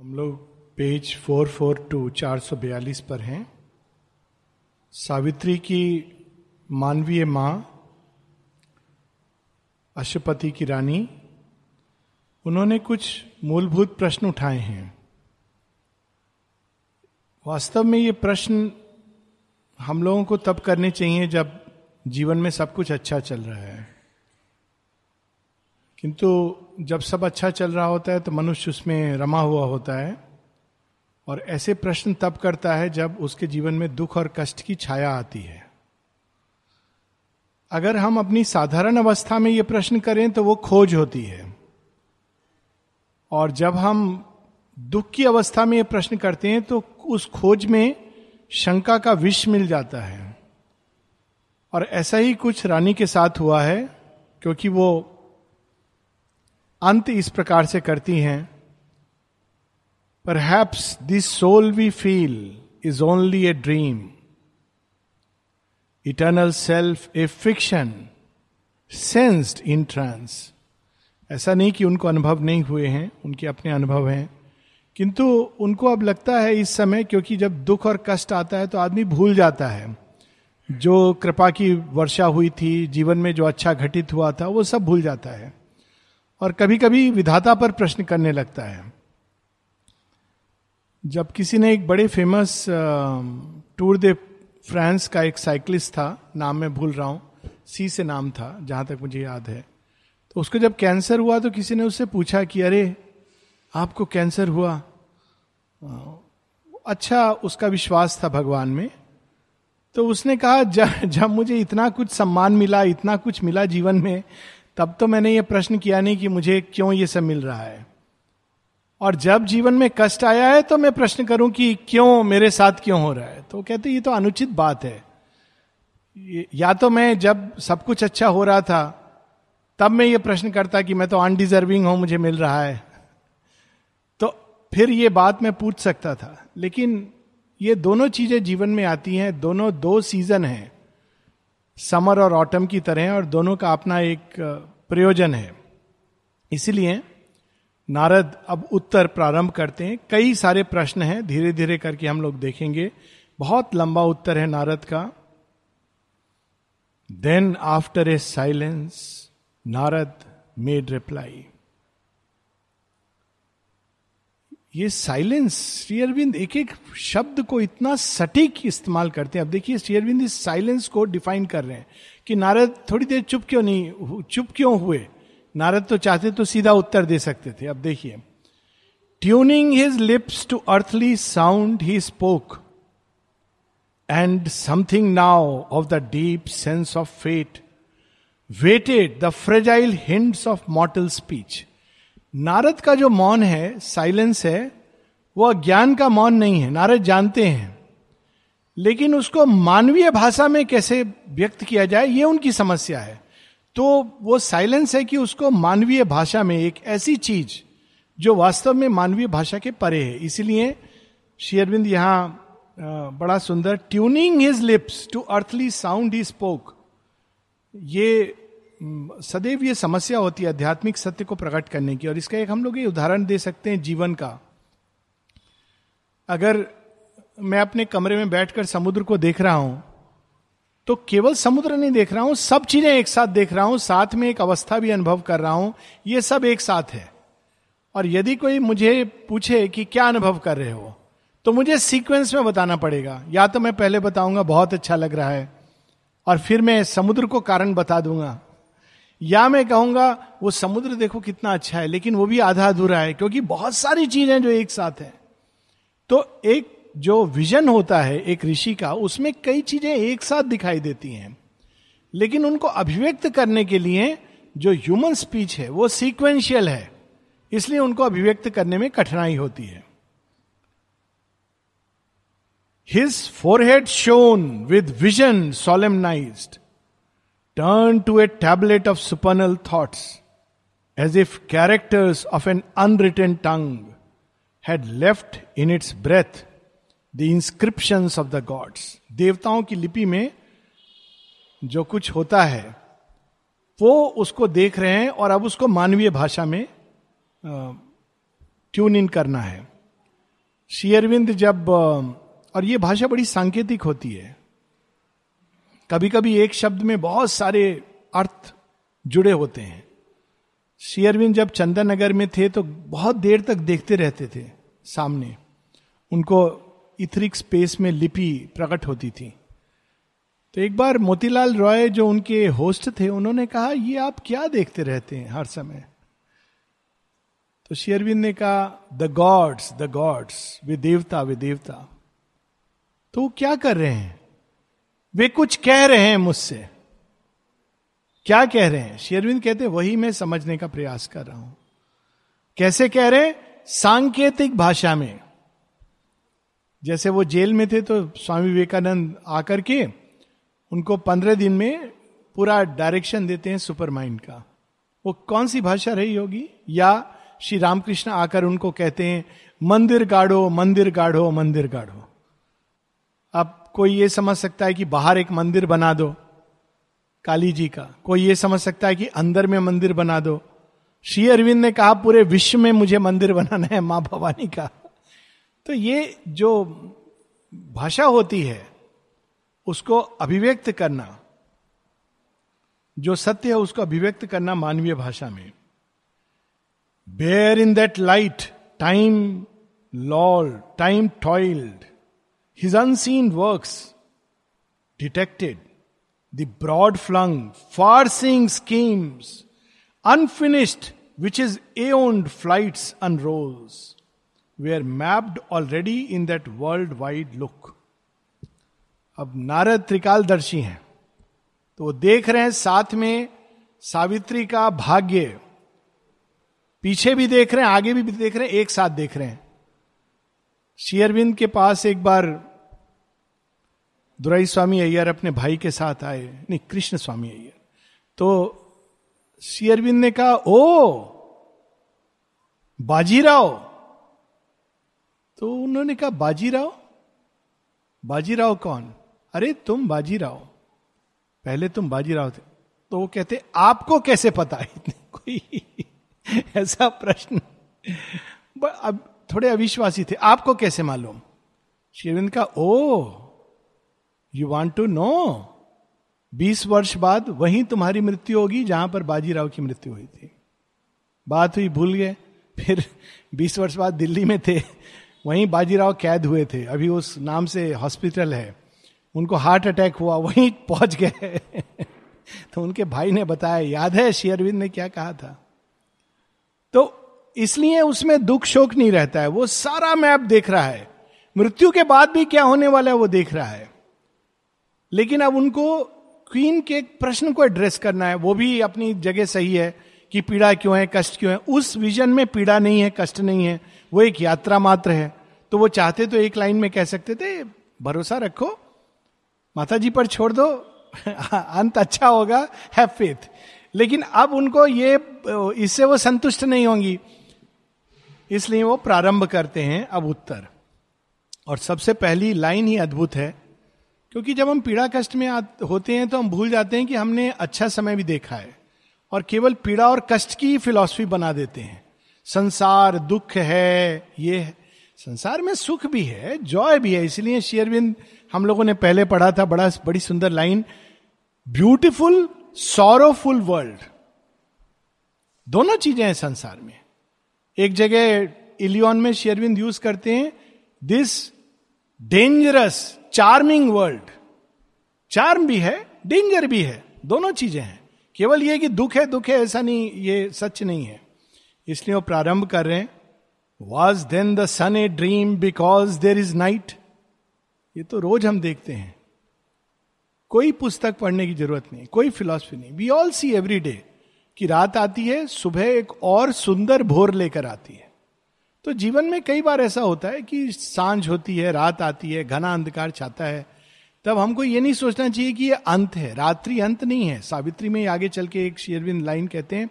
हम लोग page four four to चार सौ बयालीस पर हैं। सावित्री की मानवीय माँ, अशुपति की रानी, उन्होंने कुछ मूलभूत प्रश्न उठाए हैं। वास्तव में ये प्रश्न हम लोगों को तब करने चाहिए जब जीवन में सब कुछ अच्छा चल रहा है। किंतु जब सब अच्छा चल रहा होता है तो मनुष्य उसमें रमा हुआ होता है और ऐसे प्रश्न तब करता है जब उसके जीवन में दुख और कष्ट की छाया आती है। अगर हम अपनी साधारण अवस्था में ये प्रश्न करें तो वो खोज होती है। और जब हम दुख की अवस्था में ये प्रश्न करते हैं तो उस खोज में शंका का विष मिल जाता है। और ऐसा ही कुछ रानी के साथ हुआ है, क्योंकि वो अंत इस प्रकार से करती हैं पर perhaps this soul we feel is only a dream eternal self a fiction sensed in trance ऐसा नहीं कि उनको अनुभव नहीं हुए हैं, उनके अपने अनुभव हैं। किंतु उनको अब लगता है इस समय, क्योंकि जब दुख और कष्ट आता है तो आदमी भूल जाता है। जो कृपा की वर्षा हुई थी, जीवन में जो अच्छा घटित हुआ था, वो सब भूल जाता है। और कभी कभी विधाता पर प्रश्न करने लगता है। जब किसी ने एक बड़े फ़ेमस टूर दे फ्रांस का एक साइकिलिस्ट था, नाम मैं भूल रहा हूँ सी से नाम था, जहाँ तक मुझे याद है। तो उसको जब कैंसर हुआ तो किसी ने उससे पूछा कि, अरे, आपको कैंसर हुआ? अच्छा उसका विश्वास था भगवान में। तो उसने कहा जब जब मुझे इतना कुछ सम्मान मिला, इतना कुछ मिला जीवन में तब तो मैंने ये प्रश्न किया नहीं कि मुझे क्यों ये सब मिल रहा है। और जब जीवन में कष्ट आया है तो मैं प्रश्न करूँ कि क्यों मेरे साथ क्यों हो रहा है? तो कहते ये तो अनुचित बात है। या तो मैं जब सब कुछ अच्छा हो रहा था, तब मैं ये प्रश्न करता कि मैं तो अनडिजर्विंग हूँ, मुझे मिल रहा है। तो फिर ये बात मैं पूछ सकता था। लेकिन ये दोनों चीज़ें जीवन में आती हैं, दोनों दो सीज़न हैं। समर और ऑटम की तरह और दोनों का अपना एक प्रयोजन है। इसलिए नारद अब उत्तर प्रारंभ करते हैं। कई सारे प्रश्न हैं धीरे धीरे करके हम लोग देखेंगे। बहुत लंबा उत्तर है नारद का। Then after a silence Narad made reply ये साइलेंस श्री अरविंद एक एक शब्द को इतना सटीक इस्तेमाल करते हैं। अब देखिए श्री अरविंद इस साइलेंस को डिफाइन कर रहे हैं कि नारद थोड़ी देर चुप क्यों नहीं चुप क्यों हुए? नारद तो चाहते तो सीधा उत्तर दे सकते थे। अब देखिए, tuning his lips to earthly sound he spoke, and something now of the deep sense of fate, weighted the fragile hints of mortal speech. Narad का जो मौन है साइलेंस है, वो अज्ञान का मौन नहीं है, नारद जानते हैं। लेकिन उसको मानवीय भाषा में कैसे व्यक्त किया जाए, ये उनकी समस्या है। तो वो साइलेंस है कि उसको मानवीय भाषा में एक ऐसी चीज़, जो वास्तव में मानवीय भाषा के परे है। इसीलिए शेयरविंद यहाँ बड़ा सुंदर tuning his lips to earthly sound he spoke ये सदैव ये समस्या होती है आध्यात्मिक सत्य को प्रकट करने की। और इसका एक हम लोग ये उदाहरण दे सकते हैं जीवन का। अगर मैं अपने कमरे में बैठकर समुद्र को देख रहा हूँ तो केवल समुद्र नहीं देख रहा हूँ, सब चीज़ें एक साथ देख रहा हूँ, साथ में एक अवस्था भी अनुभव कर रहा हूँ, ये सब एक साथ है। और यदि कोई मुझे पूछे कि क्या अनुभव कर रहे हो तो मुझे सीक्वेंस में बताना पड़ेगा। या तो मैं पहले बताऊँगा, बहुत अच्छा लग रहा है, और फिर मैं समुद्र को कारण बता दूँगा। या मैं कहूँगा, वो समुद्र देखो कितना अच्छा है, लेकिन वो भी आधा अधूरा है, क्योंकि बहुत सारी चीज़ें जो एक साथ है। तो एक जो विजन होता है, एक ऋषि का, उसमें कई चीज़ें एक साथ दिखाई देती हैं। लेकिन उनको अभिव्यक्त करने के लिए जो ह्यूमन स्पीच है, वो सीक्वेंशियल है। इसलिए उनको अभिव्यक्त करने में कठिनाई होती है। His forehead shone with vision solemnised turn to a tablet of supernal thoughts, as if characters of an unwritten tongue had left in its breath the inscriptions of the gods. देवताओं की लिपि में जो कुछ होता है वो उसको देख रहे हैं और अब उसको मानवीय भाषा में ट्यून इन करना है शेयरविंद जब और ये भाषा बड़ी सांकेतिक होती है कभी कभी एक शब्द में बहुत सारे अर्थ जुड़े होते हैं। शेयरविन जब चंदन नगर में थे तो बहुत देर तक देखते रहते थे सामने। उनको इथरिक स्पेस में लिपि प्रकट होती थी। तो एक बार मोतीलाल रॉय जो उनके होस्ट थे, उन्होंने कहा, ये आप क्या देखते रहते हैं हर समय? तो शेयरविंद ने कहा, द गॉड्स द गॉड्स, वे देवता वे देवता। तो वो क्या कर रहे हैं? वे कुछ कह रहे हैं मुझसे। क्या कह रहे हैं? शेरविंद कहते, वही मैं समझने का प्रयास कर रहा हूँ। कैसे कह रहे? हैं सांकेतिक भाषा में। जैसे वो जेल में थे तो स्वामी विवेकानंद आकर के उनको पंद्रह दिन में पूरा डायरेक्शन देते हैं सुपर माइंड का। वो कौन सी भाषा रही होगी? या श्री रामकृष्ण आकर उनको कहते हैं, मंदिर गाढ़ो मंदिर गाढ़ो मंदिर गाढ़ो। अब कोई ये समझ सकता है कि बाहर एक मंदिर बना दो, काली जी का। कोई ये समझ सकता है कि अंदर में मंदिर बना दो। श्री अरविंद ने कहा, पूरे विश्व में मुझे मंदिर बनाना है, माँ भवानी का। तो ये जो भाषा होती है, उसको अभिव्यक्त करना, जो सत्य है, उसको अभिव्यक्त करना मानवीय भाषा में। Bare in that light time lull time toiled his unseen works detected the broad flung, far seeing schemes, unfinished, which is aeoned flights unrolls, were mapped already in that world wide look. अब नारद त्रिकालदर्शी हैं तो वो देख रहे हैं साथ में सावित्री का भाग्य पीछे भी देख रहे हैं आगे भी देख रहे हैं एक साथ देख रहे हैं शेयरविंद के पास एक बार दुराई स्वामी अय्यर अपने भाई के साथ आए, नहीं, कृष्ण स्वामी अय्यर। तो शेयरविंद ने कहा, ओ, बाजीराव। तो उन्होंने कहा, बाजीराव? बाजीराव कौन? अरे, तुम बाजीराव। पहले तुम बाजीराव थे। तो वो कहते, आपको कैसे पता है? कोई ऐसा प्रश्न। अब थोड़े अविश्वासी थे। आपको कैसे मालूम? शेरविंद का, oh you want to know बीस वर्ष बाद वहीं तुम्हारी मृत्यु होगी, जहाँ पर बाजीराव की मृत्यु हुई थी। बात हुई, भूल गए। फिर बीस वर्ष बाद दिल्ली में थे। वहीं बाजीराव कैद हुए थे। अभी उस नाम से हॉस्पिटल है। उनको हार्ट अटैक हुआ, वहीं पहुँच गए। तो उनके भाई ने बताया, याद है शेयरविंद ने क्या कहा था? तो इसलिए उसमें दुख शोक नहीं रहता है। वो सारा मैप देख रहा है। मृत्यु के बाद भी क्या होने वाला है, वो देख रहा है। लेकिन अब उनको क्वीन के प्रश्न को एड्रेस करना है। वो भी अपनी जगह सही है कि पीड़ा क्यों है, कष्ट क्यों है। उस विजन में पीड़ा नहीं है, कष्ट नहीं है। वो एक यात्रा मात्र है। तो वो चाहते तो एक लाइन में कह सकते थे, भरोसा रखो। माता जी पर छोड़ दो। अंत अच्छा होगा। हैव फेथ लेकिन अब उनको ये, इससे वो संतुष्ट नहीं होंगी। इसलिए वो प्रारंभ करते हैं अब उत्तर। और सबसे पहली लाइन ही अद्भुत है, क्योंकि जब हम पीड़ा कष्ट में होते हैं तो हम भूल जाते हैं कि हमने अच्छा समय भी देखा है, और केवल पीड़ा और कष्ट की ही फिलॉसफी बना देते हैं। संसार दुख है, ये है। संसार में सुख भी है जॉय भी है, इसलिए शेयरविंद हम लोगों ने पहले पढ़ा था, बड़ा, बड़ी सुंदर लाइन ब्यूटिफुल सौरोफुल वर्ल्ड दोनों चीज़ें हैं संसार में। एक जगह इलियन में शेयरविंद यूज़ करते हैं this dangerous charming world charm भी है डेंजर भी है, दोनों चीज़ें हैं। केवल ये कि दुख है दुख है, ऐसा नहीं, ये सच नहीं है। इसलिए वो प्रारंभ कर रहे हैं was then the sun a dream because there is night ये तो रोज हम देखते हैं। कोई पुस्तक पढ़ने की ज़रूरत नहीं, कोई फिलॉसफी नहीं। We all see every day कि रात आती है, सुबह एक और सुंदर भोर लेकर आती है। तो जीवन में कई बार ऐसा होता है कि साँझ होती है, रात आती है, घना अंधकार छाता है। तब हमको ये नहीं सोचना चाहिए कि ये अंत है, रात्रि अंत नहीं है। सावित्री में आगे चल के एक शेरविंद लाइन कहते हैं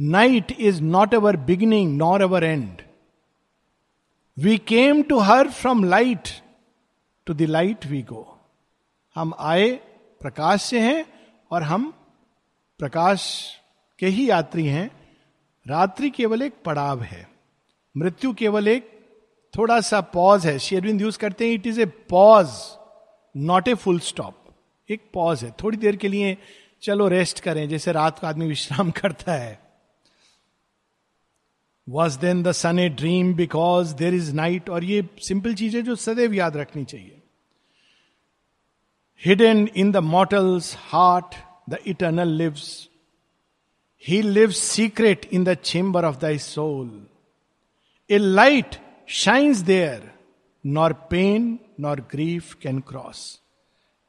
night is not our beginning nor our and we came to her from light to the light we go हम आए, प्रकाश से हैं और हम प्रकाश के ही यात्री हैं। रात्रि केवल एक पड़ाव है। मृत्यु केवल एक थोड़ा सा पॉज है। शेरविंद यूज़ करते हैं it is a pause not a full stop एक पॉज है। थोड़ी देर के लिए चलो रेस्ट करें, जैसे रात को आदमी विश्राम करता है। Was then the sun a dream because there is night और ये सिंपल चीज़ें जो सदैव याद रखनी चाहिए। Hidden in the mortal's heart the eternal lives he lives secret in the chamber of thy soul a light shines there nor pain nor grief can cross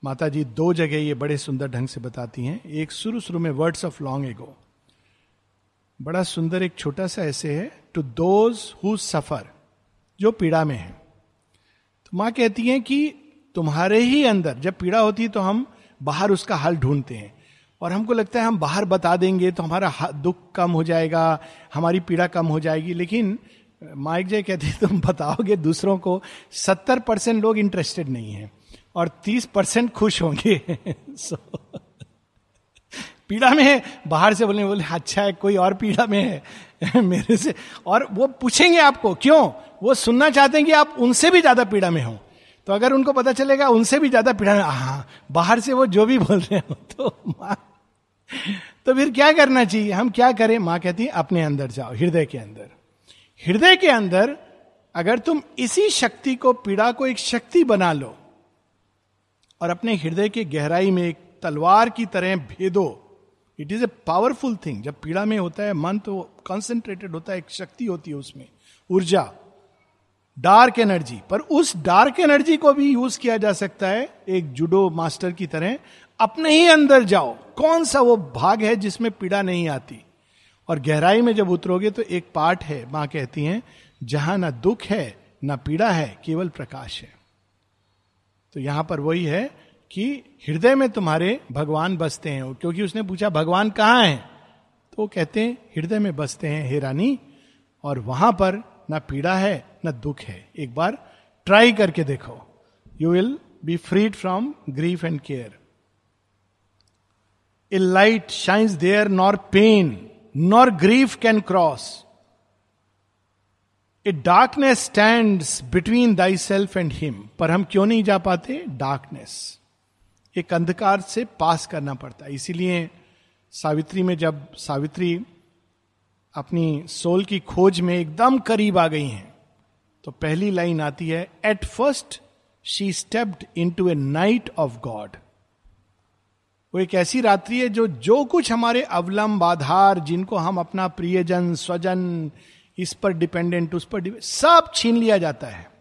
Mata ji दो जगह ये बड़े सुंदर ढंग से बताती हैं। एक शुरू शुरू में वर्ड्स ऑफ़ लॉन्ग एगो बड़ा सुंदर एक छोटा सा ऐसे है टू दोज हु सफ़र जो पीड़ा में है। तो माँ कहती है कि तुम्हारे ही अंदर, जब पीड़ा होती है तो हम बाहर उसका हल ढूंढते हैं। और हमको लगता है हम बाहर बता देंगे तो हमारा दुख कम हो जाएगा हमारी पीड़ा कम हो जाएगी। लेकिन माइक जय कहते हैं तुम बताओगे दूसरों को सत्तर परसेंट लोग इंटरेस्टेड नहीं है और तीस परसेंट खुश होंगे। So, पीड़ा में है बाहर से बोले बोले अच्छा है कोई और पीड़ा में है? मेरे से। और वो पूछेंगे आपको क्यों? वो सुनना चाहते हैं कि आप उनसे भी ज़्यादा पीड़ा में हो। तो अगर उनको पता चलेगा उनसे भी ज़्यादा पीड़ा में हाँ बाहर से वो जो भी बोल रहे हो तो माँ तो फिर क्या करना चाहिए? हम क्या करें? माँ कहती है, अपने अंदर जाओ, हृदय के अंदर। हृदय के अंदर अगर तुम इसी शक्ति को, पीड़ा को एक शक्ति बना लो और अपने हृदय के गहराई में एक तलवार की तरह भेदो it is a powerful thing जब पीड़ा में होता है मन तो कॉन्सेंट्रेटेड होता है, एक शक्ति होती है उसमें, ऊर्जा डार्क एनर्जी पर उस डार्क एनर्जी को भी यूज़ किया जा सकता है, एक जुडो मास्टर की तरह अपने ही अंदर जाओ। कौन सा वो भाग है जिसमें पीड़ा नहीं आती? और गहराई में जब उतरोगे तो एक पाठ है, माँ कहती हैं, जहाँ ना दुख है, ना पीड़ा है, केवल प्रकाश है। तो यहाँ पर वही है कि हृदय में तुम्हारे भगवान बसते हैं क्योंकि उसने पूछा, भगवान कहाँ है? तो वो कहते हैं, हृदय में बसते हैं, हे रानी, और वहाँ पर ना पीड़ा है, ना दुख है। एक बार ट्राई करके देखो। You will be freed from grief and care. A light shines there nor pain nor grief can cross a darkness stand between thy self and him पर हम क्यों नहीं जा पाते? डार्कनेस एक अंधकार से पास करना पड़ता है। इसीलिए सावित्री में जब सावित्री अपनी सोल की खोज में एकदम करीब आ गई हैं तो पहली लाइन आती है at first she stepped into a night of God वो एक ऐसी रात्रि है जो जो कुछ हमारे अवलंब आधार, जिनको हम अपना प्रियजन, स्वजन, इस पर डिपेंडेंट, उस पर सब छीन लिया जाता है।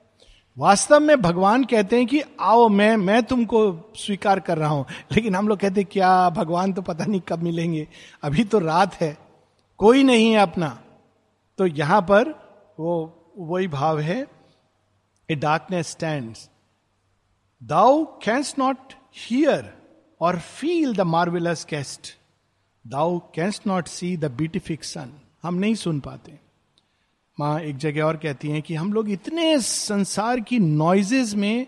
वास्तव में भगवान कहते हैं कि, आओ, मैं मैं तुमको स्वीकार कर रहा हूँ। लेकिन हम लोग कहते हैं, क्या भगवान तो पता नहीं कब मिलेंगे? अभी तो रात है, कोई नहीं है अपना। तो यहाँ पर वो, वही भाव है, a darkness stand thou canst not hear और feel the marvellous guest thou canst not see the beatific sun हम नहीं सुन पाते। माँ एक जगह और कहती हैं कि हम लोग इतने संसार की नॉइजेज में,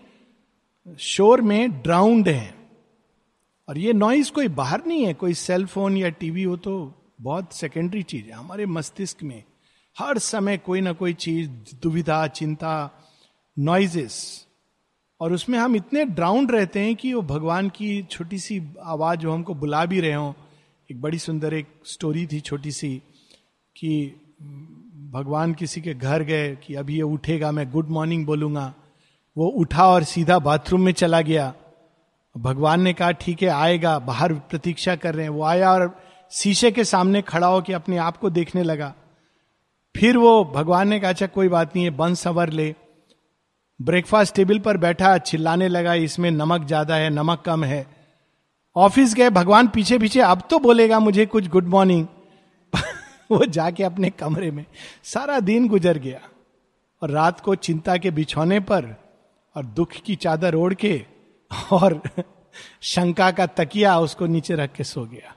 शोर में ड्राउंड हैं। और ये नॉइज़ कोई बाहर नहीं है। कोई सेल फ़ोन या टीवी हो तो बहुत सेकेंडरी चीज़ है। हमारे मस्तिष्क में हर समय कोई ना कोई चीज़ दुविधा, चिंता नॉइजेस और उसमें हम इतने ड्राउंड रहते हैं कि वो भगवान की छोटी सी आवाज़ जो हमको बुला भी रहे हो, एक बड़ी सुंदर एक स्टोरी थी छोटी सी कि भगवान किसी के घर गए कि अभी ये उठेगा, मैं गुड मॉर्निंग बोलूँगा। वो उठा और सीधा बाथरूम में चला गया। भगवान ने कहा, ठीक है, आएगा, बाहर प्रतीक्षा कर रहे हैं। वो आया और शीशे के सामने खड़ा हो कि अपने आप को देखने लगा। फिर वो, भगवान ने कहा अच्छा कोई बात नहीं है बंद सवर ले। ब्रेकफास्ट टेबल पर बैठा, चिल्लाने लगा, इसमें नमक ज़्यादा है, नमक कम है। ऑफ़िस गए, भगवान पीछे पीछे, अब तो बोलेगा मुझे कुछ गुड मॉर्निंग वो जाके अपने कमरे में, सारा दिन गुजर गया। और रात को चिंता के बिछौने पर, और दुख की चादर ओढ़ के, और शंका का तकिया उसको नीचे रख के सो गया।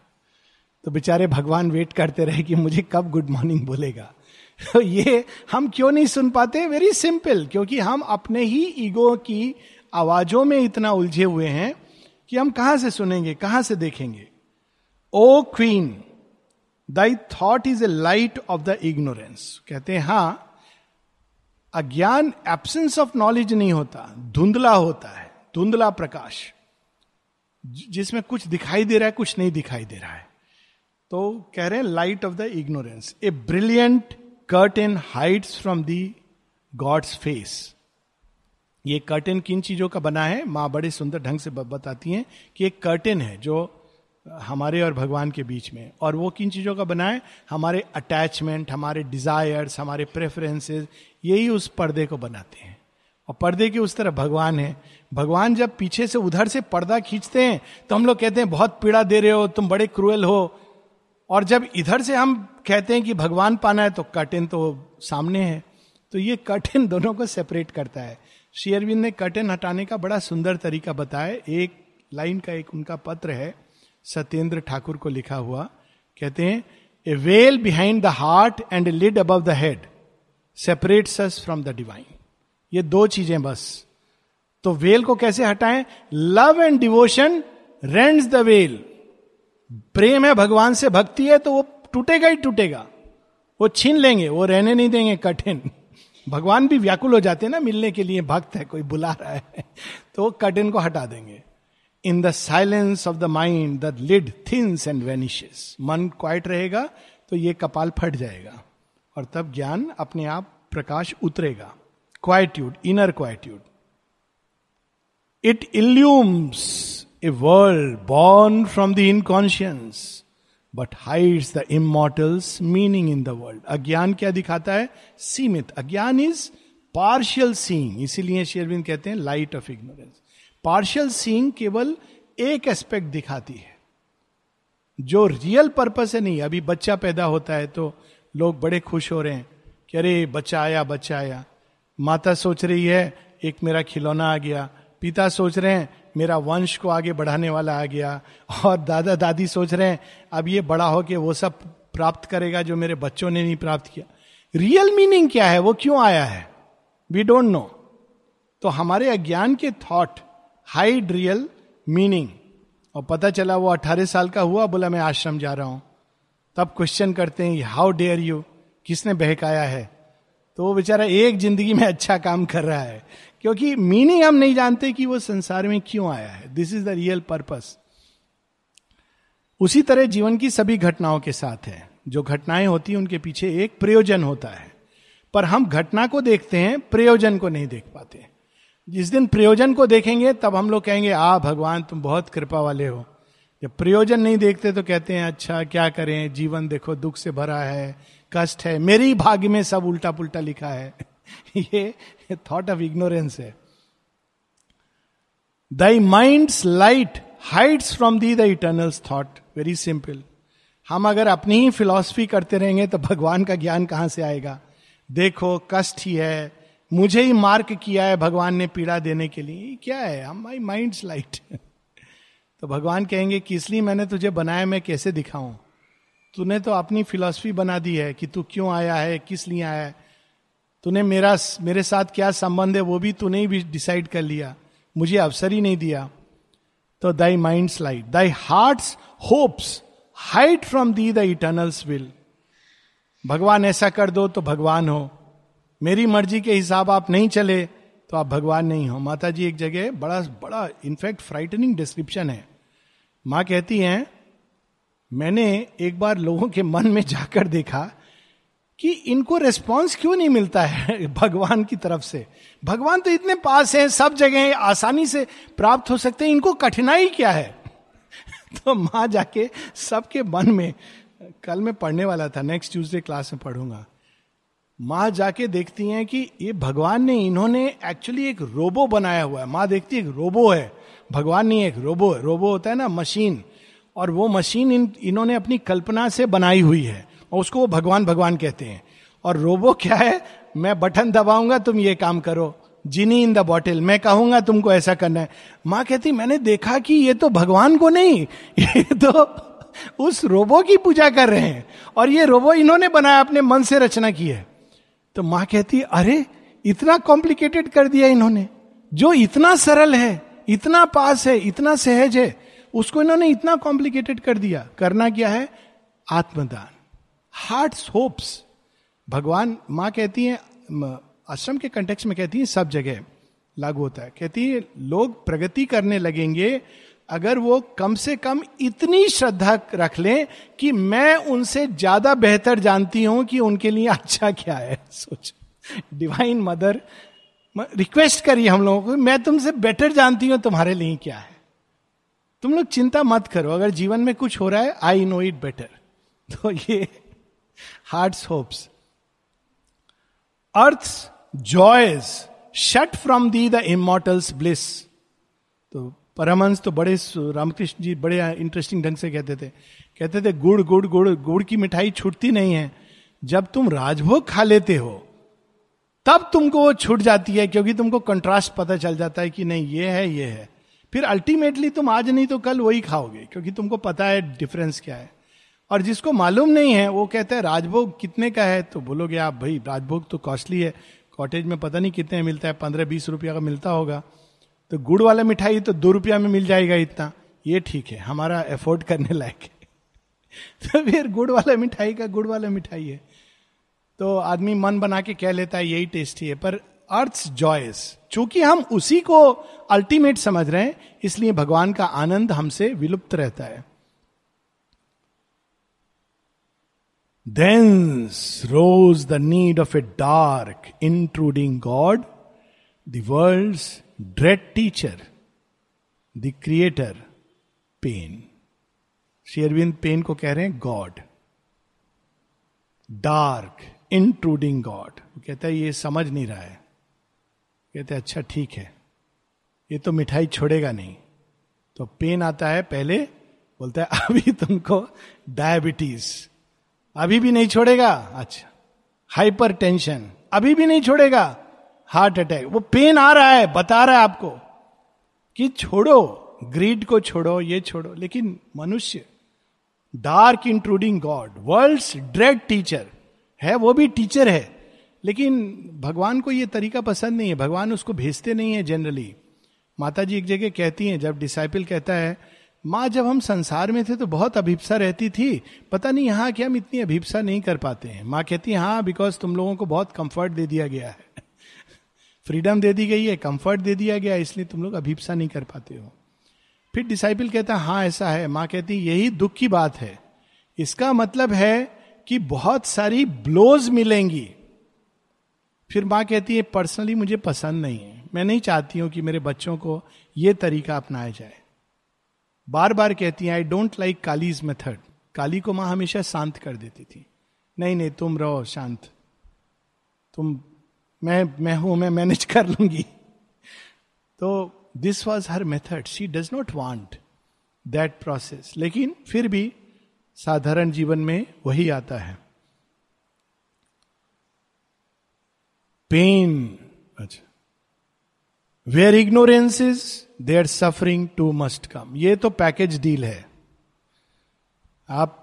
तो बेचारे भगवान वेट करते रहे कि मुझे कब गुड मॉर्निंग बोलेगा। तो ये हम क्यों नहीं सुन पाते? वेरी सिंपल क्योंकि हम अपने ही ईगो की आवाजों में इतना उलझे हुए हैं कि हम कहाँ से सुनेंगे, कहाँ से देखेंगे? O queen thy thought is a light of the ignorance कहते हैं हाँ अज्ञान एब्सेंस ऑफ़ नॉलेज नहीं होता, धुंधला होता है, धुंधला प्रकाश। जिसमें कुछ दिखाई दे रहा है, कुछ नहीं दिखाई दे रहा है। तो कह रहे हैं light of the ignorance a brilliant curtain hides from the God's face ये कर्टेन किन चीज़ों का बना है? माँ बड़े सुंदर ढंग से बताती हैं कि एक कर्टेन है जो हमारे और भगवान के बीच में और वो किन चीज़ों का बना है? हमारे अटैचमेंट हमारे डिजायर्स हमारे प्रेफरेंसेस यही उस पर्दे को बनाते हैं। और पर्दे के उस तरह भगवान है। भगवान जब पीछे से उधर से पर्दा खींचते हैं तो हम लोग कहते हैं, बहुत पीड़ा दे रहे हो, तुम बड़े क्रूएल हो। और जब इधर से हम कहते हैं कि भगवान पाना है तो कर्टेन तो सामने है तो ये कर्टेन दोनों को सेपरेट करता है। शेयरविंद ने कर्टेन हटाने का बड़ा सुंदर तरीका बताया। एक लाइन का एक उनका पत्र है, सत्येंद्र ठाकुर को लिखा हुआ। कहते हैं a veil behind the heart and a lid above the head separates us from the divine ये दो चीज़ें बस। तो वेल को कैसे हटाएँ? Love and devotion rends the veil प्रेम है, भगवान से भक्ति है तो वो टूटेगा ही टूटेगा। वो छीन लेंगे, वो रहने नहीं देंगे, कठिन। भगवान भी व्याकुल हो जाते हैं ना, मिलने के लिए भक्त है, कोई बुला रहा है तो वो कठिन को हटा देंगे। In the silence of the mind the lid thins and vanishes मन क्वाइट रहेगा तो ये कपाल फट जाएगा, और तब ज्ञान अपने आप प्रकाश उतरेगा। Quietude inner quietude it illumes a world born from the inconscience but hides the immortal's meaning in the world अज्ञान क्या दिखाता है? सीमित। अज्ञान इज़ पार्शियल सीइंग इसीलिए शेरविंद कहते हैं light of ignorance partial seeing केवल एक एस्पेक्ट दिखाती है, जो रियल पर्पस है नहीं। अभी बच्चा पैदा होता है तो लोग बड़े खुश हो रहे हैं कि अरे, बच्चा आया बच्चा आया। माता सोच रही है, एक मेरा खिलौना आ गया। पिता सोच रहे हैं मेरा वंश को आगे बढ़ाने वाला आ गया। और दादा, दादी सोच रहे हैं, अब ये बड़ा हो के वो सब प्राप्त करेगा जो मेरे बच्चों ने नहीं प्राप्त किया। रियल मीनिंग क्या है? वो क्यों आया है? वी डोंट नो तो हमारे अज्ञान के थॉट हाइड रियल मीनिंग और पता चला वो अट्ठारह साल का हुआ, बोला मैं आश्रम जा रहा हूँ। तब क्वेश्चन करते हैं हाउ डेयर यू किसने बहकाया है? तो वो बेचारा एक ज़िंदगी में अच्छा काम कर रहा है। क्योंकि मीनिंग हम नहीं जानते कि वो संसार में क्यों आया है। This is the real purpose उसी तरह जीवन की सभी घटनाओं के साथ है। जो घटनाएँ होती हैं, उनके पीछे एक प्रयोजन होता है। पर हम घटना को देखते हैं, प्रयोजन को नहीं देख पाते। जिस दिन प्रयोजन को देखेंगे, तब हम लोग कहेंगे, आ, भगवान, तुम बहुत कृपा वाले हो। जब प्रयोजन नहीं देखते तो कहते हैं अच्छा क्या करें? जीवन देखो, दुख से भरा है, कष्ट है, मेरे भाग्य में सब उल्टा पुल्टा लिखा है। ये थॉट ऑफ़ इग्नोरेंस है. Thy mind light hides from the the eternal's thought very simple हम अगर अपनी ही फिलॉसफी करते रहेंगे तो भगवान का ज्ञान कहाँ से आएगा? देखो, कष्ट ही है। मुझे ही मार्क किया है भगवान ने पीड़ा देने के लिए। क्या है? हम माई माइंड लाइट तो भगवान कहेंगे कि इसलिए मैंने तुझे बनाया, मैं कैसे दिखाऊँ? तूने तो अपनी फिलॉसफी बना दी है कि तू क्यों आया है, किस लिए आया है। तूने मेरा, मेरे साथ क्या संबंध है वो भी तूने भी डिसाइड कर लिया। मुझे अवसर ही नहीं दिया। तो thy mind light thy heart hopes hide from the the eternal's will भगवान, ऐसा कर दो तो भगवान हो। मेरी मर्ज़ी के हिसाब आप नहीं चले तो आप भगवान नहीं हो। माता जी एक जगह, बड़ा बड़ा इनफैक्ट फ्राइटनिंग डिस्क्रिप्शन है। माँ कहती हैं, मैंने एक बार लोगों के मन में जाकर देखा कि इनको रेस्पॉन्स क्यों नहीं मिलता है भगवान की तरफ़ से? भगवान तो इतने पास हैं, सब जगह आसानी से प्राप्त हो सकते हैं। इनको कठिनाई क्या है? तो माँ जाके सबके मन में, कल मैं पढ़ने वाला था नेक्स्ट ट्यूजडे क्लास में पढ़ूँगा। माँ जाके देखती हैं कि ये भगवान ने, इन्होंने एक्चुअली एक रोबो बनाया हुआ है। माँ देखती है, एक रोबो है। भगवान नहीं, एक रोबो है। रोबो होता है ना मशीन और वो मशीन इन, इन्होंने अपनी कल्पना से बनाई हुई है। और उसको वो भगवान भगवान कहते हैं। और रोबो क्या है? मैं बटन दबाऊँगा, तुम ये काम करो। Genie in the bottle. मैं कहूँगा, तुमको ऐसा करना है। माँ कहती, मैंने देखा कि ये तो भगवान को नहीं, ये तो उस रोबो की पूजा कर रहे हैं। और ये रोबो इन्होंने बनाया, अपने मन से रचना की है। तो माँ कहती, अरे, इतना कॉम्प्लिकेटेड कर दिया इन्होंने। जो इतना सरल है, इतना पास है, इतना सहज है, उसको इन्होंने इतना कॉम्प्लिकेटेड कर दिया। करना क्या है? आत्मदान। Heart hopes. भगवान माँ कहती है आश्रम के कंटेक्स में कहती है, सब जगह लागू होता है। कहती है, लोग प्रगति करने लगेंगे, अगर वो कम से कम इतनी श्रद्धा रख लें कि मैं उनसे ज़्यादा बेहतर जानती हूँ कि उनके लिए अच्छा क्या है। सोच। डिवाइन मदर रिक्वेस्ट करिए हम लोगों को, मैं तुमसे बेटर जानती हूँ तुम्हारे लिए क्या है। तुम लोग चिंता मत करो, अगर जीवन में कुछ हो रहा है आई नो इट बेटर तो ये heart hopes earth joys shut from the the immortal's bliss तो परमंश तो बड़े रामकृष्ण जी बड़े इंटरेस्टिंग ढंग से कहते थे। कहते थे, गुड़ गुड़ गुड़ गुड़ की मिठाई छूटती नहीं है। जब तुम राजभोग खा लेते हो, तब तुमको वो छूट जाती है, क्योंकि तुमको कंट्रास्ट पता चल जाता है कि नहीं, ये है ये है। फिर अल्टीमेटली तुम आज नहीं तो कल वही खाओगे, क्योंकि तुमको पता है डिफरेंस क्या है। और जिसको मालूम नहीं है, वो कहता है, राजभोग कितने का है? तो बोलोगे, आप भाई, राजभोग तो कॉस्टली है। कॉटेज में पता नहीं कितने मिलता है पंद्रह बीस रुपया का मिलता होगा। तो गुड़ वाला मिठाई तो दो रुपया में मिल जाएगा इतना। ये ठीक है, हमारा एफोर्ड करने लायक है। तो फिर गुड़ वाला मिठाई का गुड़ वाला मिठाई है। तो आदमी मन बना के कह लेता है, यही टेस्टी है। पर अर्थ जॉयस, चूँकि हम उसी को अल्टीमेट समझ रहे हैं, इसलिए भगवान का आनंद हमसे विलुप्त रहता है। Thence rose the need of a dark, intruding God, the world's dread teacher, the creator, pain. शेरविंद पेन को कह रहे हैं गॉड डार्क इंट्रूडिंग गॉड कहता है ये समझ नहीं रहा है. कहते अच्छा ठीक है। ये तो मिठाई छोड़ेगा नहीं। तो पेन आता है पहले बोलता है अभी तुमको डायबिटीज़ अभी भी नहीं छोड़ेगा? अच्छा। हाइपर टेंशन अभी भी नहीं छोड़ेगा? हार्ट अटैक वो पेन आ रहा है, बता रहा है आपको कि छोड़ो ग्रीड को छोड़ो, ये छोड़ो। लेकिन मनुष्य dark intruding god world dread teacher है, वो भी टीचर है। लेकिन भगवान को ये तरीका पसंद नहीं है। भगवान उसको भेजते नहीं है जनरली माता जी एक जगह कहती हैं, जब डिसाइपल कहता है माँ जब हम संसार में थे तो बहुत अभिप्सा रहती थी। पता नहीं यहाँ कि हम इतनी अभिप्सा नहीं कर पाते हैं। माँ कहती, है हाँ बिकॉज़ तुम लोगों को बहुत कंफर्ट दे दिया गया है। फ्रीडम दे दी गई है कंफर्ट दे दिया गया इसलिए तुम लोग अभिप्सा नहीं कर पाते हो। फिर डिसाइपल कहता, है, ऐसा है। माँ कहती, यही दुख की बात है। इसका मतलब है कि बहुत सारी ब्लोज मिलेंगी। फिर माँ कहती है पर्सनली मुझे पसंद नहीं है। मैं नहीं चाहती हूँ कि मेरे बच्चों को ये तरीका अपनाया जाए। बार बार कहती हैं I don't like Kali's method Kali को माँ हमेशा शांत कर देती थी। नहीं नहीं, तुम रहो शांत। तुम, मैं मैं हूँ, मैं मैनेज कर लूँगी। तो this was her method she does not want that process लेकिन फिर भी साधारण जीवन में वही आता है। पेन अच्छा। Where ignorance is there suffering too must come ये तो पैकेज डील है। आप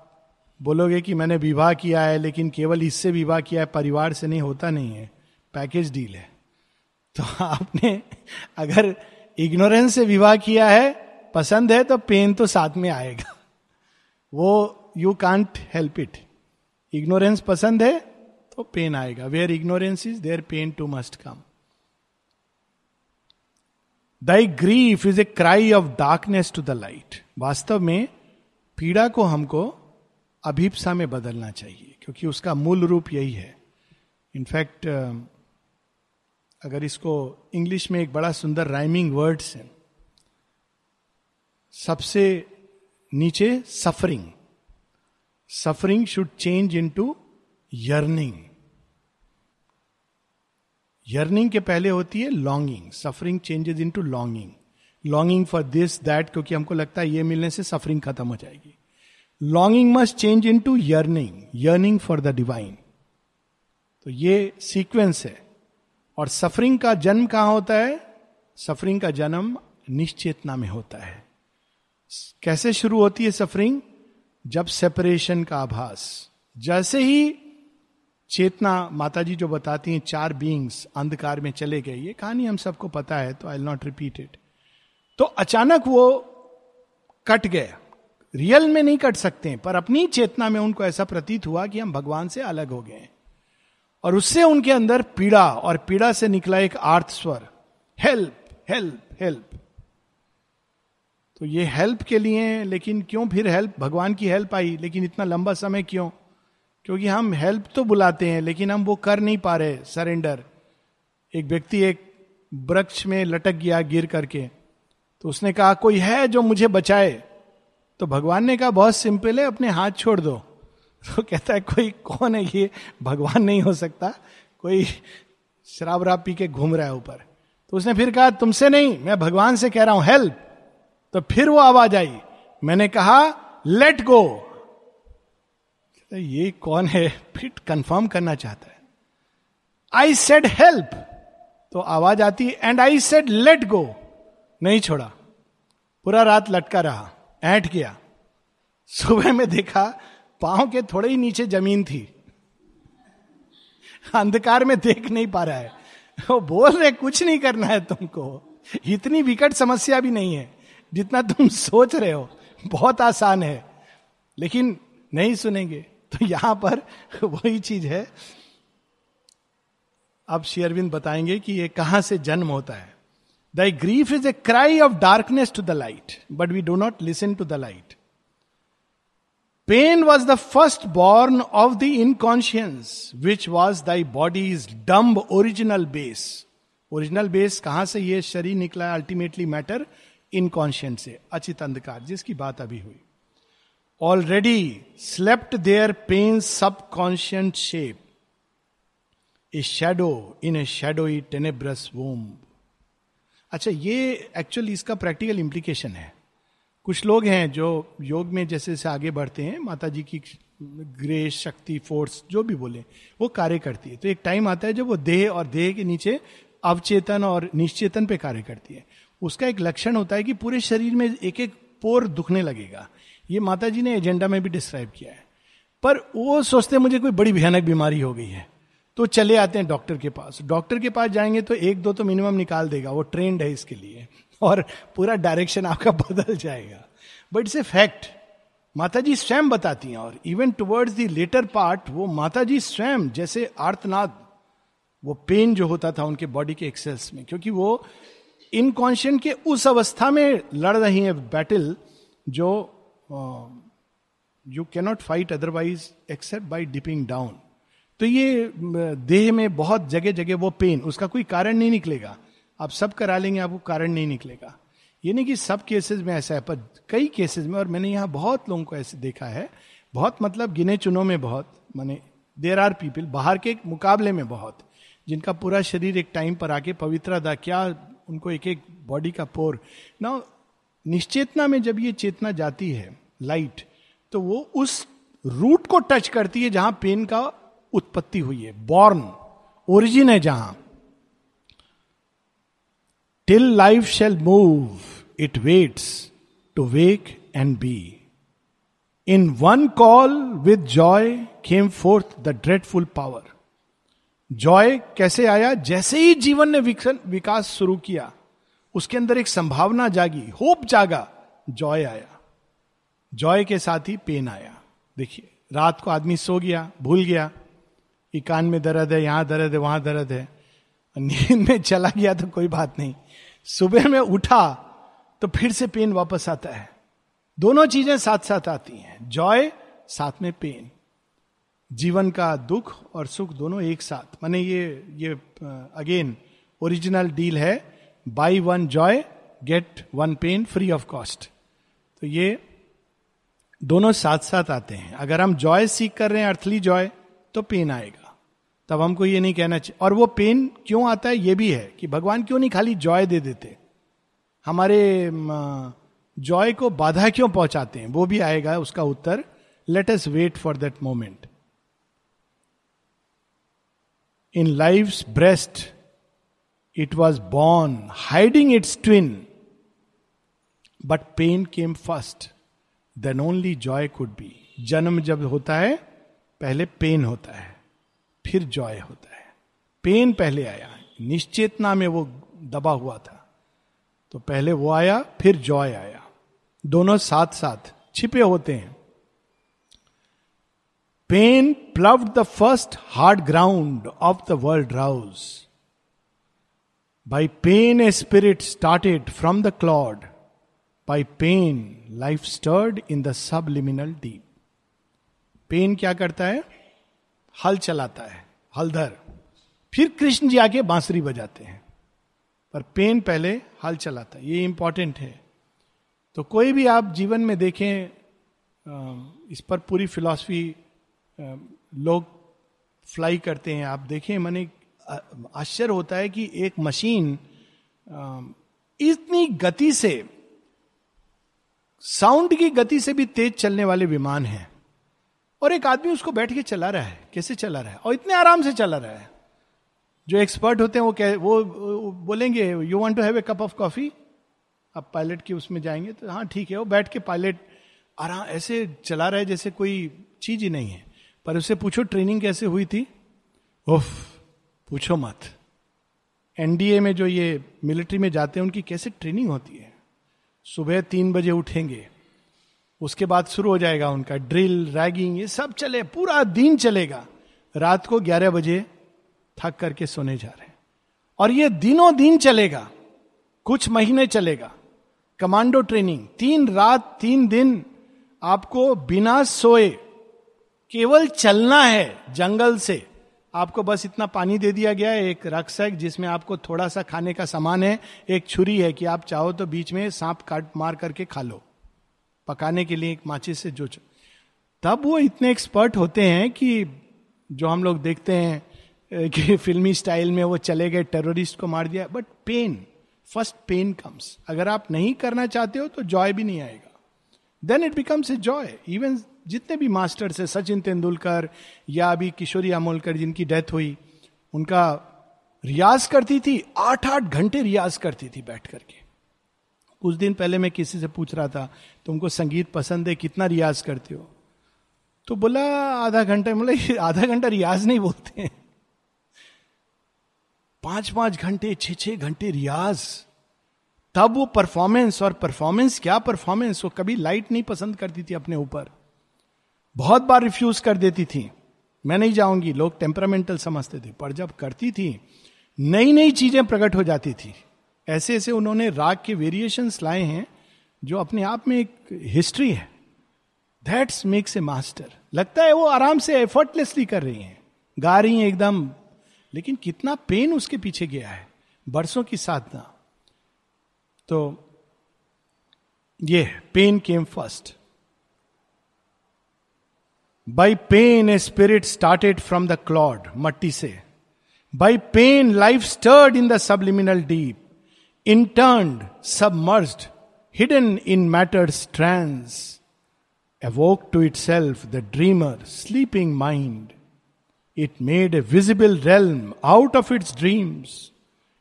बोलोगे कि मैंने विवाह किया है, लेकिन केवल इससे विवाह किया है, परिवार से नहीं, होता नहीं है। पैकेज डील है। तो आपने अगर इग्नोरेंस से विवाह किया है, पसंद है तो पेन तो साथ में आएगा। वो you can't help it ignorance पसंद है तो पेन आएगा। Where ignorance is there pain too must come thy grief is a cry of darkness to the light वास्तव में पीड़ा को हमको अभिप्सा में बदलना चाहिए, क्योंकि उसका मूल रूप यही है। इनफैक्ट अगर इसको इंग्लिश में एक बड़ा सुंदर राइमिंग वर्ड्स है, सबसे नीचे suffering suffering should change into yearning yearning के पहले होती है longing suffering changes into longing longing for this that क्योंकि हमको लगता है ये मिलने से सफरिंग खत्म हो जाएगी। Longing must change into yearning yearning for the divine तो ये सीक्वेंस है। और सफरिंग का जन्म कहाँ होता है? सफरिंग का जन्म निश्चेतना में होता है। कैसे शुरू होती है सफरिंग जब सेपरेशन का आभास। जैसे ही चेतना माता जी जो बताती हैं, चार बींग्स अंधकार में चले गए, ये कहानी हम सबको पता है तो आई नॉट रिपीट इट तो अचानक वो कट गए। रियल में नहीं कट सकते हैं पर अपनी चेतना में उनको ऐसा प्रतीत हुआ कि हम भगवान से अलग हो गए और उससे उनके अंदर पीड़ा, और पीड़ा से निकला एक आर्थ स्वर। हेल्प हेल्प हेल्प तो ये हेल्प के लिए, लेकिन क्यों फिर हेल्प भगवान की हेल्प आई, लेकिन इतना लंबा समय क्यों? क्योंकि हम हेल्प तो बुलाते हैं, लेकिन हम वो कर नहीं पा रहे सरेंडर एक व्यक्ति एक वृक्ष में लटक गया गिर करके। तो उसने कहा, कोई है जो मुझे बचाए? तो भगवान ने कहा, बहुत सिंपल है, अपने हाथ छोड़ दो. तो कहता है, कोई कौन है ये? भगवान नहीं हो सकता। कोई शराब राब पी के घूम रहा है ऊपर. तो उसने फिर कहा, तुमसे नहीं, मैं भगवान से कह रहा हूँ हेल्प तो फिर वो आवाज़ आई। मैंने कहा लेट गो ये कौन है? फिर कंफर्म करना चाहता है। आई सेड हेल्प तो आवाज़ आती and I said let go नहीं छोड़ा। पूरा रात लटका रहा, ऐठ गया। सुबह में देखा, पाँव के थोड़े ही नीचे ज़मीन थी। अंधकार में देख नहीं पा रहा है। वो बोल रहे, कुछ नहीं करना है तुमको। इतनी विकट समस्या भी नहीं है, जितना तुम सोच रहे हो। बहुत आसान है। लेकिन नहीं सुनेंगे। तो यहाँ पर वही चीज़ है। अब शेयरविंद बताएँगे कि ये कहाँ से जन्म होता है। The grief is a cry of darkness to the light but we do not listen to the light pain was the first born of the inconscience which was thy body is dumb original base original base कहाँ से ये शरीर निकला ultimately matter inconscient से, अचित अंधकार, जिसकी बात अभी हुई। Already slept there pain subconscient shape a shadow in a shadow E tenebrous womb अच्छा ये एक्चुअली इसका प्रैक्टिकल इंप्लीकेशन है। कुछ लोग हैं जो योग में जैसे जैसे आगे बढ़ते हैं माता जी की ग्रेस शक्ति फोर्स जो भी बोले, वो कार्य करती है। तो एक टाइम आता है जब वो देह और देह के नीचे अवचेतन और निश्चेतन पे कार्य करती है। उसका एक लक्षण होता है कि पूरे शरीर में एक एक पोर दुखने लगेगा। ये माता जी ने एजेंडा में भी डिस्क्राइब किया है। पर वो सोचते मुझे कोई बड़ी भयानक बीमारी हो गई है। तो चले आते हैं डॉक्टर के पास। डॉक्टर के पास जाएँगे तो एक दो तो मिनिमम निकाल देगा। वो ट्रेंड है इसके लिए। और पूरा डायरेक्शन आपका बदल जाएगा। बट इट्स ए फैक्ट माता जी स्वयं बताती हैं, और even towards the later part वो माता जी स्वयं, जैसे आर्तनाद, वो पेन जो होता था उनके बॉडी के एक्सेल्स में, क्योंकि वो इनकॉन्शियंट के उस अवस्था में लड़ रही है बैटल जो you cannot fight otherwise except by dipping down तो ये देह में बहुत जगह जगह वो पेन उसका कोई कारण नहीं निकलेगा। आप सब करा लेंगे, आपको कारण नहीं निकलेगा। ये नहीं कि सब केसेस में ऐसा है, पर कई केसेस में, और मैंने यहाँ बहुत लोगों को ऐसे देखा है, बहुत मतलब गिने चुनों में बहुत, माने देर आर पीपल बाहर के मुकाबले में बहुत, जिनका पूरा शरीर एक टाइम पर आके पवित्र था क्या, उनको एक एक बॉडी का पोर। ना निश्चेतना में जब ये चेतना जाती है लाइट तो वो उस रूट को टच करती है जहाँ पेन का उत्पत्ति हुई है बॉर्न ओरिजिन है जहाँ। Till life shall move it waits to wake and be in one call with joy came forth the dreadful power joy कैसे आया? जैसे ही जीवन ने विकास शुरू किया उसके अंदर एक संभावना जागी, होप जागा, जॉय आया। जॉय के साथ ही पेन आया। देखिए, रात को आदमी सो गया, भूल गया। कि कान में दर्द है, यहाँ दर्द है, वहाँ दर्द है। नींद में चला गया तो कोई बात नहीं। सुबह में उठा तो फिर से पेन वापस आता है। दोनों चीज़ें साथ साथ आती हैं। जॉय, साथ में पेन। जीवन का दुख और सुख दोनों एक साथ। माने ये ये अगेन, ओरिजिनल डील है। Buy one joy get one pain free of cost तो ये दोनों साथ साथ आते हैं। अगर हम जॉय सीख कर रहे हैं अर्थली जॉय तो पेन आएगा। तब हमको ये नहीं कहना चाहिए। और वो पेन क्यों आता है, ये भी है कि भगवान क्यों नहीं खाली जॉय दे देते? हमारे जॉय को बाधा क्यों पहुंचाते हैं? वो भी आएगा, उसका उत्तर। Let us wait for that moment in life breast it was born hiding its twin but pain came first then only joy could be जन्म जब होता है, पहले पेन होता है, फिर जॉय होता है। पेन पहले आया। निश्चेतना में वो दबा हुआ था। तो पहले वो आया, फिर जॉय आया। दोनों साथ साथ छिपे होते हैं। Pain ploughed the first hard ground of the world rouse pain a spirit started from the clod by pain life stirred in the subliminal deep pain क्या करता है? हल चलाता है हलधर फिर कृष्ण जी आके बांसुरी बजाते हैं। पर पेन पहले हल चलाता है। ये इंपॉर्टेंट है। तो कोई भी आप जीवन में देखें इस पर पूरी फिलॉसफी लोग फ्लाई करते हैं। आप देखें, मैंने आश्चर्य होता है कि एक मशीन इतनी गति से साउंड की गति से भी तेज चलने वाले विमान हैं। और एक आदमी उसको बैठ के चला रहा है। कैसे चला रहा है? और इतने आराम से चला रहा है। जो एक्सपर्ट होते हैं वो कह वो, बोलेंगे you want to have a cup of coffee आप पायलट की उसमें जाएँगे तो हाँ ठीक है। वो बैठ के पायलट आराम ऐसे चला रहा है जैसे कोई चीज़ ही नहीं है। पर उससे पूछो ट्रेनिंग कैसे हुई थी? उफ। पूछो मत। एनडीए में जो ये मिलिट्री में जाते हैं, उनकी कैसे ट्रेनिंग होती है? सुबह तीन बजे उठेंगे, उसके बाद शुरू हो जाएगा उनका ड्रिल रैगिंग ये सब चले, पूरा दिन चलेगा। रात को ग्यारह बजे थक करके सोने जा रहे हैं। और ये दिनों दिन चलेगा, कुछ महीने चलेगा। कमांडो ट्रेनिंग तीन रात, तीन दिन आपको बिना सोए केवल चलना है जंगल से। आपको बस इतना पानी दे दिया गया है, एक रक्सक जिसमें आपको थोड़ा सा खाने का सामान है, एक छुरी है कि आप चाहो तो बीच में सांप काट मार करके खा लो। पकाने के लिए एक माचिस से जो तब वो इतने एक्सपर्ट होते हैं कि जो हम लोग देखते हैं कि फिल्मी स्टाइल में वो चले गए टेररिस्ट को मार दिया but pain first pain comes अगर आप नहीं करना चाहते हो तो जॉय भी नहीं आएगा। Then it becomes a joy even जितने भी मास्टर्स है, सचिन तेंदुलकर या अभी किशोरी अमोलकर जिनकी डेथ हुई, उनका रियाज करती थी आठ आठ घंटे रियाज करती थी बैठ करके। कुछ दिन पहले मैं किसी से पूछ रहा था, तुमको संगीत पसंद है, कितना रियाज करते हो? तो बोला, आधा घंटा, बोला आधा घंटा रियाज नहीं बोलते हैं। पाँच पाँच घंटे छह छह घंटे रियाज। तब वो परफॉर्मेंस और परफॉर्मेंस क्या परफॉर्मेंस वो कभी लाइट नहीं पसंद करती थी अपने ऊपर। बहुत बार रिफ्यूज कर देती थी। मैं नहीं जाऊँगी। लोग टेम्परामेंटल समझते थे। पर जब करती थी नई नई चीज़ें प्रकट हो जाती थी। ऐसे ऐसे उन्होंने राग के वेरिएशन लाए हैं, जो अपने आप में एक हिस्ट्री है। दैट्स मेक्स ए मास्टर लगता है वो आराम से एफर्टलेसली कर रही हैं। गा रही हैं एकदम। लेकिन कितना पेन उसके पीछे गया है। बरसों की साधना। तो ये pain came first By pain, a spirit started from the clod, matti se. By pain, life stirred in the subliminal deep, interned, submerged, hidden in matter's trance, awoke to itself the dreamer, sleeping mind. It made a visible realm out of its dreams.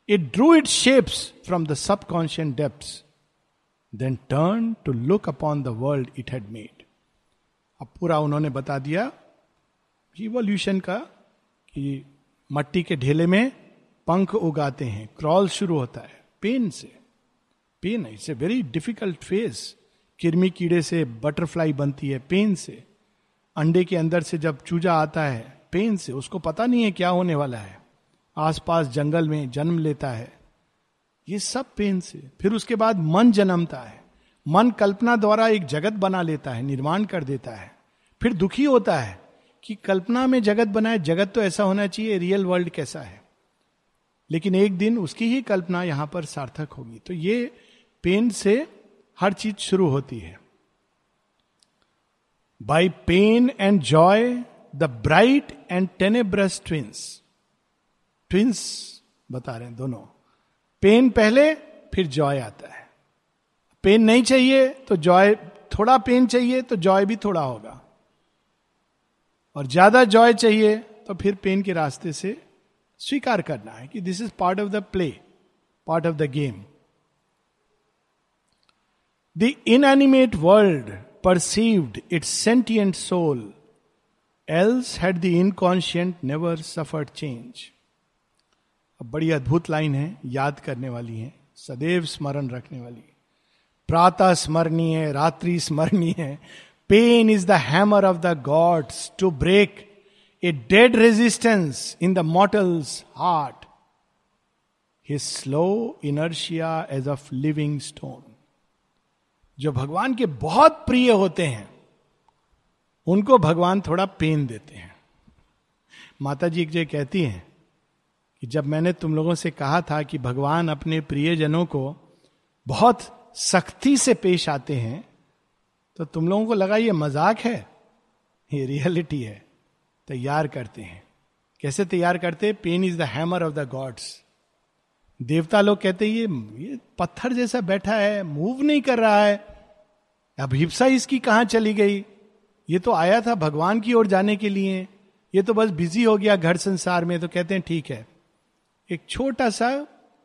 It drew its shapes from the subconscious depths, then turned to look upon the world it had made. अब पूरा उन्होंने बता दिया evolution का कि मट्टी के ढेले में पंख उगाते हैं क्रॉल शुरू होता है पेन से। Pain it's a very difficult face किरमी कीड़े से बटरफ्लाई बनती है पेन से। अंडे के अंदर से जब चूजा आता है पेन से, उसको पता नहीं है क्या होने वाला है। आसपास जंगल में जन्म लेता है। ये सब पेन से। फिर उसके बाद मन जन्मता है। मन कल्पना द्वारा एक जगत बना लेता है, निर्माण कर देता है। फिर दुखी होता है कि कल्पना में जगत बनाए, जगत तो ऐसा होना चाहिए रियल वर्ल्ड कैसा है। लेकिन एक दिन उसकी ही कल्पना यहाँ पर सार्थक होगी। तो ये पेन से हर चीज़ शुरू होती है। By pain and joy the bright and tenebrous twins twins बता रहे हैं दोनों। पेन पहले, फिर जॉय आता है। पेन नहीं चाहिए तो जॉय, थोड़ा पेन चाहिए तो जॉय भी थोड़ा होगा। और ज़्यादा जॉय चाहिए तो फिर पेन के रास्ते से स्वीकार करना है कि this is part of the play part of the game the inanimate world perceived its sentient soul else had the inconscient never suffered change अब बड़ी अद्भुत लाइन है, याद करने वाली है, सदैव स्मरण रखने वाली प्रातः स्मरणीय, रात्रि स्मरणीय। Pain is the hammer of the gods to break a dead resistance in the mortal's heart his slow inertia as of living stone जो भगवान के बहुत प्रिय होते हैं, उनको भगवान थोड़ा पेन देते हैं। माता जी एक जो कहती हैं कि जब मैंने तुम लोगों से कहा था कि भगवान अपने प्रियजनों को बहुत सख्ती से पेश आते हैं तो तुम लोगों को लगा ये मज़ाक है, ये रियलिटी है, तैयार करते हैं। कैसे तैयार करते? हैं pain is the hammer of the gods देवता लोग कहते हैं, ये ये पत्थर जैसा बैठा है मूव नहीं कर रहा है। अभिप्सा इसकी कहाँ चली गई? ये तो आया था भगवान की ओर जाने के लिए। ये तो बस बिज़ी हो गया घर संसार में तो कहते हैं, ठीक है। एक छोटा सा,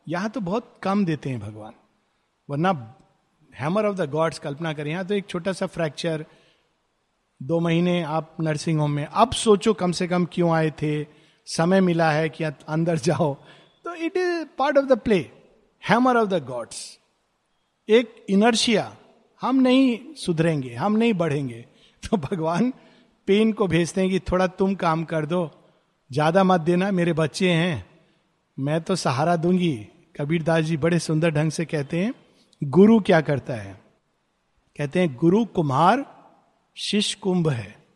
यहाँ तो बहुत कम देते हैं भगवान। वरना हैमर ऑफ़ द गॉड्स कल्पना करें। यहाँ तो एक छोटा सा फ्रैक्चर दो महीने आप नर्सिंग होम में। अब सोचो कम से कम क्यों आए थे? समय मिला है कि अंदर जाओ। तो it is part of the play hammer of the gods एक इनर्शिया हम नहीं सुधरेंगे, हम नहीं बढ़ेंगे। तो भगवान पेन को भेजते हैं कि थोड़ा तुम काम कर दो, ज़्यादा मत देना, मेरे बच्चे हैं, मैं तो सहारा दूँगी। कबीर दास जी बड़े सुंदर ढंग से कहते हैं गुरु क्या करता है? कहते हैं, गुरु कुम्हार शिष्य कुंभ है।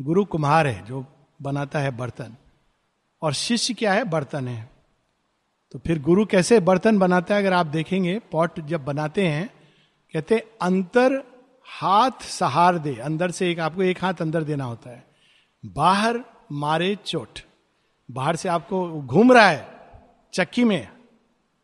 गुरु कुम्हार है, जो बनाता है बर्तन। और शिष्य क्या है? बर्तन है। तो फिर गुरु कैसे बर्तन बनाता है? अगर आप देखेंगे, पॉट जब बनाते हैं, कहते हैं, अंतर हाथ सहार दे। अंदर से एक, आपको एक हाथ अंदर देना होता है। बाहर मारे चोट। बाहर से आपको घूम रहा है, चक्की में।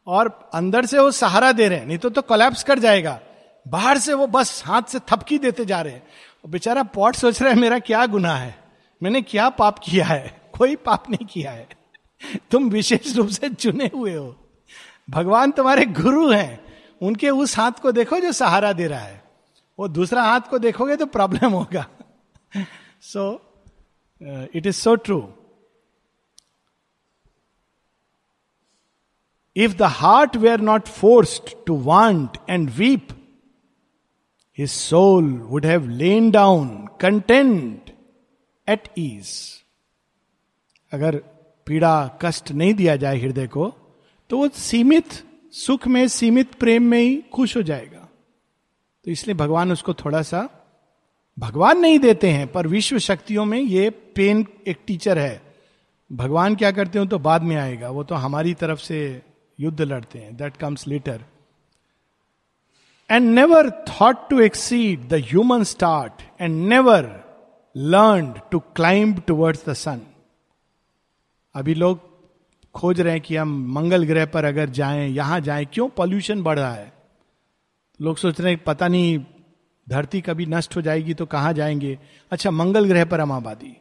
और अंदर से वो सहारा दे रहे हैं, नहीं तो तो कोलैप्स कर जाएगा। बाहर से वो बस हाथ से थपकी देते जा रहे हैं। बेचारा पॉट सोच रहा है, मेरा क्या गुना है? मैंने क्या पाप किया है? कोई पाप नहीं किया है। तुम विशेष रूप से चुने हुए हो। भगवान तुम्हारे गुरु हैं। उनके उस हाथ को देखो जो सहारा दे रहा है। वो दूसरा हाथ को देखोगे तो प्रॉब्लम होगा। So it is so true if the heart were not forced to want and weep his soul would have lain down content at ease अगर पीड़ा, कष्ट नहीं दिया जाए हृदय को तो वो सीमित सुख में, सीमित प्रेम में ही खुश हो जाएगा। तो इसलिए भगवान उसको थोड़ा सा भगवान नहीं देते हैं, पर विश्व शक्तियों में ये पेन एक टीचर है। भगवान क्या करते हो तो बाद में आएगा, वो तो हमारी तरफ़ से युद्ध लड़ते हैं that comes later and never thought to exceed the human start and never learn to climb towards the sun अभी लोग खोज रहे हैं कि हम मंगल ग्रह पर अगर जाएँ, यहाँ जाएँ, क्यों पॉल्यूशन बढ़ रहा है? लोग सोच रहे हैं, पता नहीं, धरती कभी नष्ट हो जाएगी तो कहाँ जाएँगे? अच्छा मंगल ग्रह पर हम आबादी।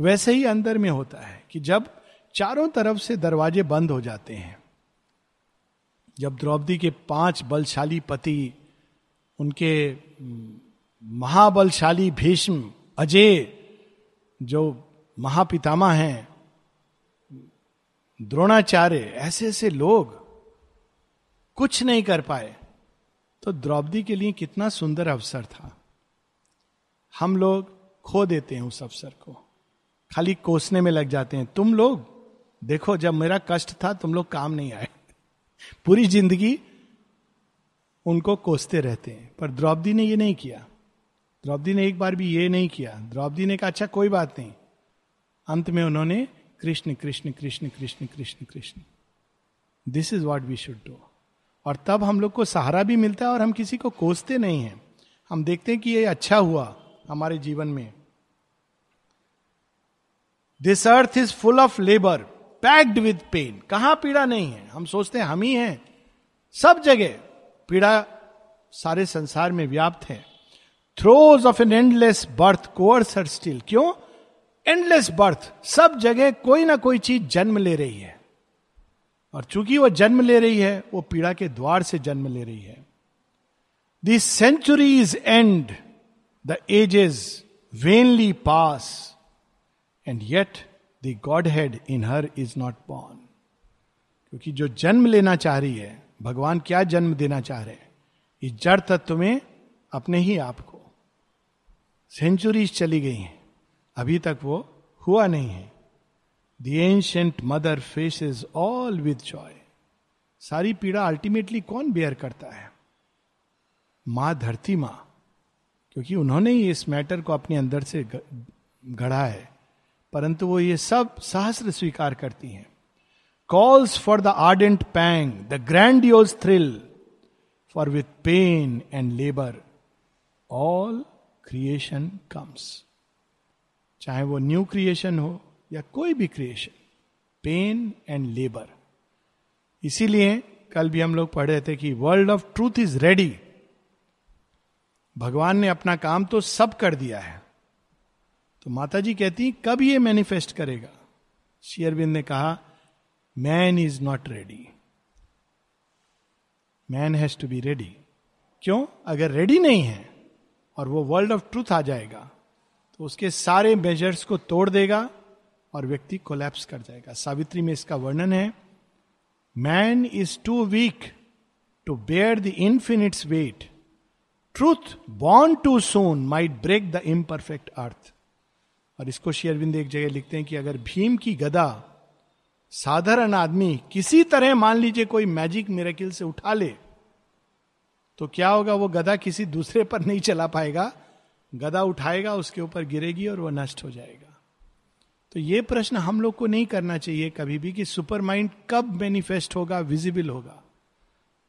वैसे ही अंदर में होता है कि जब चारों तरफ़ से दरवाजे बंद हो जाते हैं जब द्रौपदी के पाँच बलशाली पति, उनके महाबलशाली भीष्म, अजय, जो महापितामा हैं, द्रोणाचार्य ऐसे ऐसे लोग, कुछ नहीं कर पाए। तो द्रौपदी के लिए कितना सुंदर अवसर था। हम लोग खो देते हैं उस अवसर को। खाली कोसने में लग जाते हैं। तुम लोग, देखो, जब मेरा कष्ट था, तुम लोग काम नहीं आए। पूरी ज़िंदगी उनको कोसते रहते हैं। पर द्रौपदी ने ये नहीं किया। द्रौपदी ने एक बार भी ये नहीं किया। द्रौपदी ने कहा अच्छा कोई बात नहीं। अंत में उन्होंने Krishna Krishna Krishna Krishna Krishna Krishna. This is what we should do और तब हम लोग को सहारा भी मिलता है और हम किसी को कोसते नहीं हैं। हम देखते हैं कि ये अच्छा हुआ हमारे जीवन में। This earth is full of labour packed with pain. कहाँ पीड़ा नहीं है? हम सोचते हैं, हम ही हैं। सब जगह पीड़ा सारे संसार में व्याप्त है। Throes of an endless birth course her still क्यों? एंडलेस बर्थ सब जगह कोई ना कोई चीज़ जन्म ले रही है। और चूँकि वो जन्म ले रही है, वो पीड़ा के द्वार से जन्म ले रही है। This centuries and the ages vainly pass and yet the godhead in her is not born क्योंकि जो जन्म लेना चाह रही है, भगवान क्या जन्म देना चाह रहे हैं? इस जड़ तत्व में अपने ही आप को। सेंचुरीज चली गई हैं। अभी तक वो हुआ नहीं है। The ancient mother faces all with joy सारी पीड़ा अल्टीमेटली कौन बेयर करता है? माँ धरती माँ। क्योंकि उन्होंने ही इस मैटर को अपने अंदर से गढ़ा है। परंतु वो ये सब सहस्र स्वीकार करती हैं। Calls for the ardent pang the grand योज thrill for with pain and labour all creation comes चाहे वो न्यू क्रिएशन हो या कोई भी क्रिएशन पेन एंड लेबर इसीलिए कल भी हम लोग पढ़ रहे थे कि world of truth is ready भगवान ने अपना काम तो सब कर दिया है। तो माता जी कहती कब ये मैनिफेस्ट करेगा? शेयरबिंद ने कहा man is not ready man has to be ready क्यों? अगर रेडी नहीं है और वो वर्ल्ड ऑफ़ ट्रूथ आ जाएगा तो उसके सारे मेजर्स को तोड़ देगा और व्यक्ति कोलैप्स कर जाएगा। सावित्री में इसका वर्णन है man is too weak to bear the infinite's weight truth born too soon might break the imperfect earth और इसको शेयरविंद एक जगह लिखते हैं कि अगर भीम की गदा साधारण आदमी किसी तरह मान लीजिए कोई मैजिक मेरेकिल से उठा ले तो क्या होगा? वो गदा किसी दूसरे पर नहीं चला पाएगा। गदा उठाएगा, उसके ऊपर गिरेगी और वह नष्ट हो जाएगा। तो ये प्रश्न हम लोग को नहीं करना चाहिए कभी भी कि सुपर माइंड कब मैनिफेस्ट होगा, विजिबल होगा।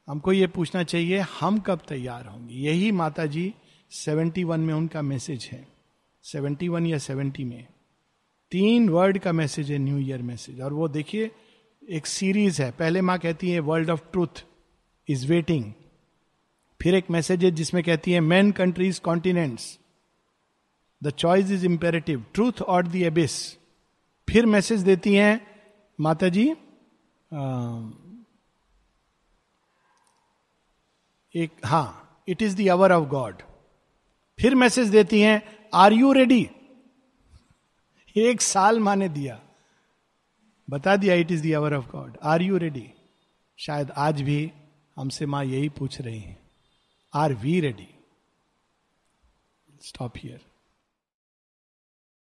हमको ये पूछना चाहिए, हम कब तैयार होंगे? यही माता जी सेवेंटी वन में उनका मैसेज है। सेवेंटी वन या सेवेंटी में, तीन वर्ड का मैसेज है न्यू ईयर मैसेज। और वो देखिए, एक सीरीज़ है। पहले माँ कहती है, world of truth is waiting. फिर एक मैसेज है जिसमें कहती है, man countries continents, the choice is imperative truth और दी एबिस। फिर मैसेज देती हैं माता जी एक, हा, it is the hour of god. फिर मैसेज देती हैं आर यू रेडी एक साल माने दिया। बता दिया it is the hour of god are you ready शायद आज भी हमसे माँ यही पूछ रही है। Are we ready stop here